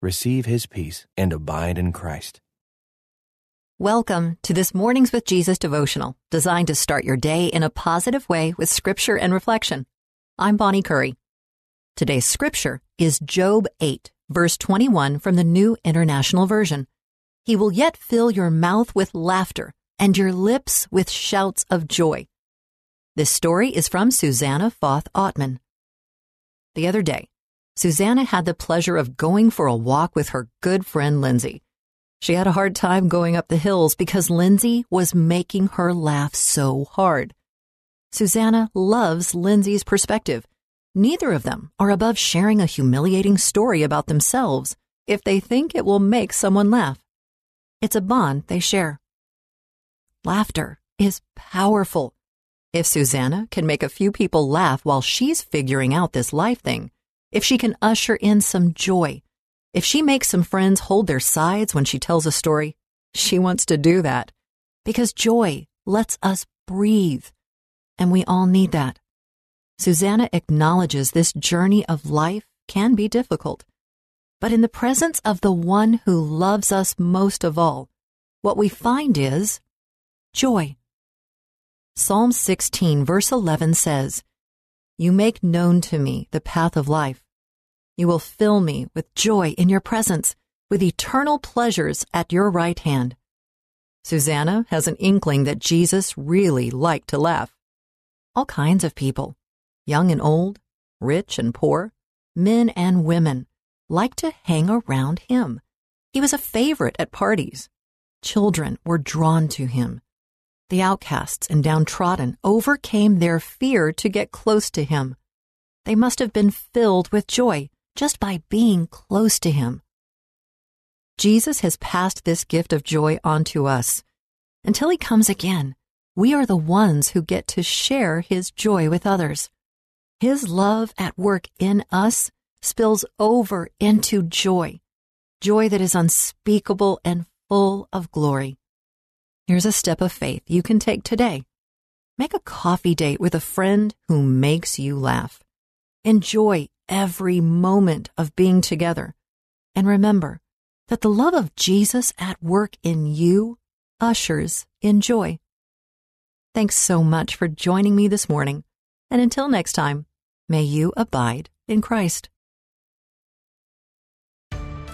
receive his peace and abide in Christ. Welcome to this Mornings with Jesus devotional, designed to start your day in a positive way with scripture and reflection. I'm Bonnie Curry. Today's scripture is Job 8, verse 21 from the New International Version. He will yet fill your mouth with laughter and your lips with shouts of joy. This story is from Susanna Foth Aughtmon. The other day, Susanna had the pleasure of going for a walk with her good friend Lindsay. She had a hard time going up the hills because Lindsay was making her laugh so hard. Susanna loves Lindsay's perspective. Neither of them are above sharing a humiliating story about themselves if they think it will make someone laugh. It's a bond they share. Laughter is powerful. If Susanna can make a few people laugh while she's figuring out this life thing, if she can usher in some joy, if she makes some friends hold their sides when she tells a story, she wants to do that because joy lets us breathe, and we all need that. Susanna acknowledges this journey of life can be difficult, but in the presence of the one who loves us most of all, what we find is joy. Psalm 16, verse 11 says, you make known to me the path of life. You will fill me with joy in your presence, with eternal pleasures at your right hand. Susanna has an inkling that Jesus really liked to laugh. All kinds of people, young and old, rich and poor, men and women, like to hang around him. He was a favorite at parties. Children were drawn to him. The outcasts and downtrodden overcame their fear to get close to him. They must have been filled with joy just by being close to him. Jesus has passed this gift of joy on to us. Until he comes again, we are the ones who get to share his joy with others. His love at work in us spills over into joy, joy that is unspeakable and full of glory. Here's a step of faith you can take today. Make a coffee date with a friend who makes you laugh. Enjoy every moment of being together. And remember that the love of Jesus at work in you ushers in joy. Thanks so much for joining me this morning. And until next time, may you abide in Christ.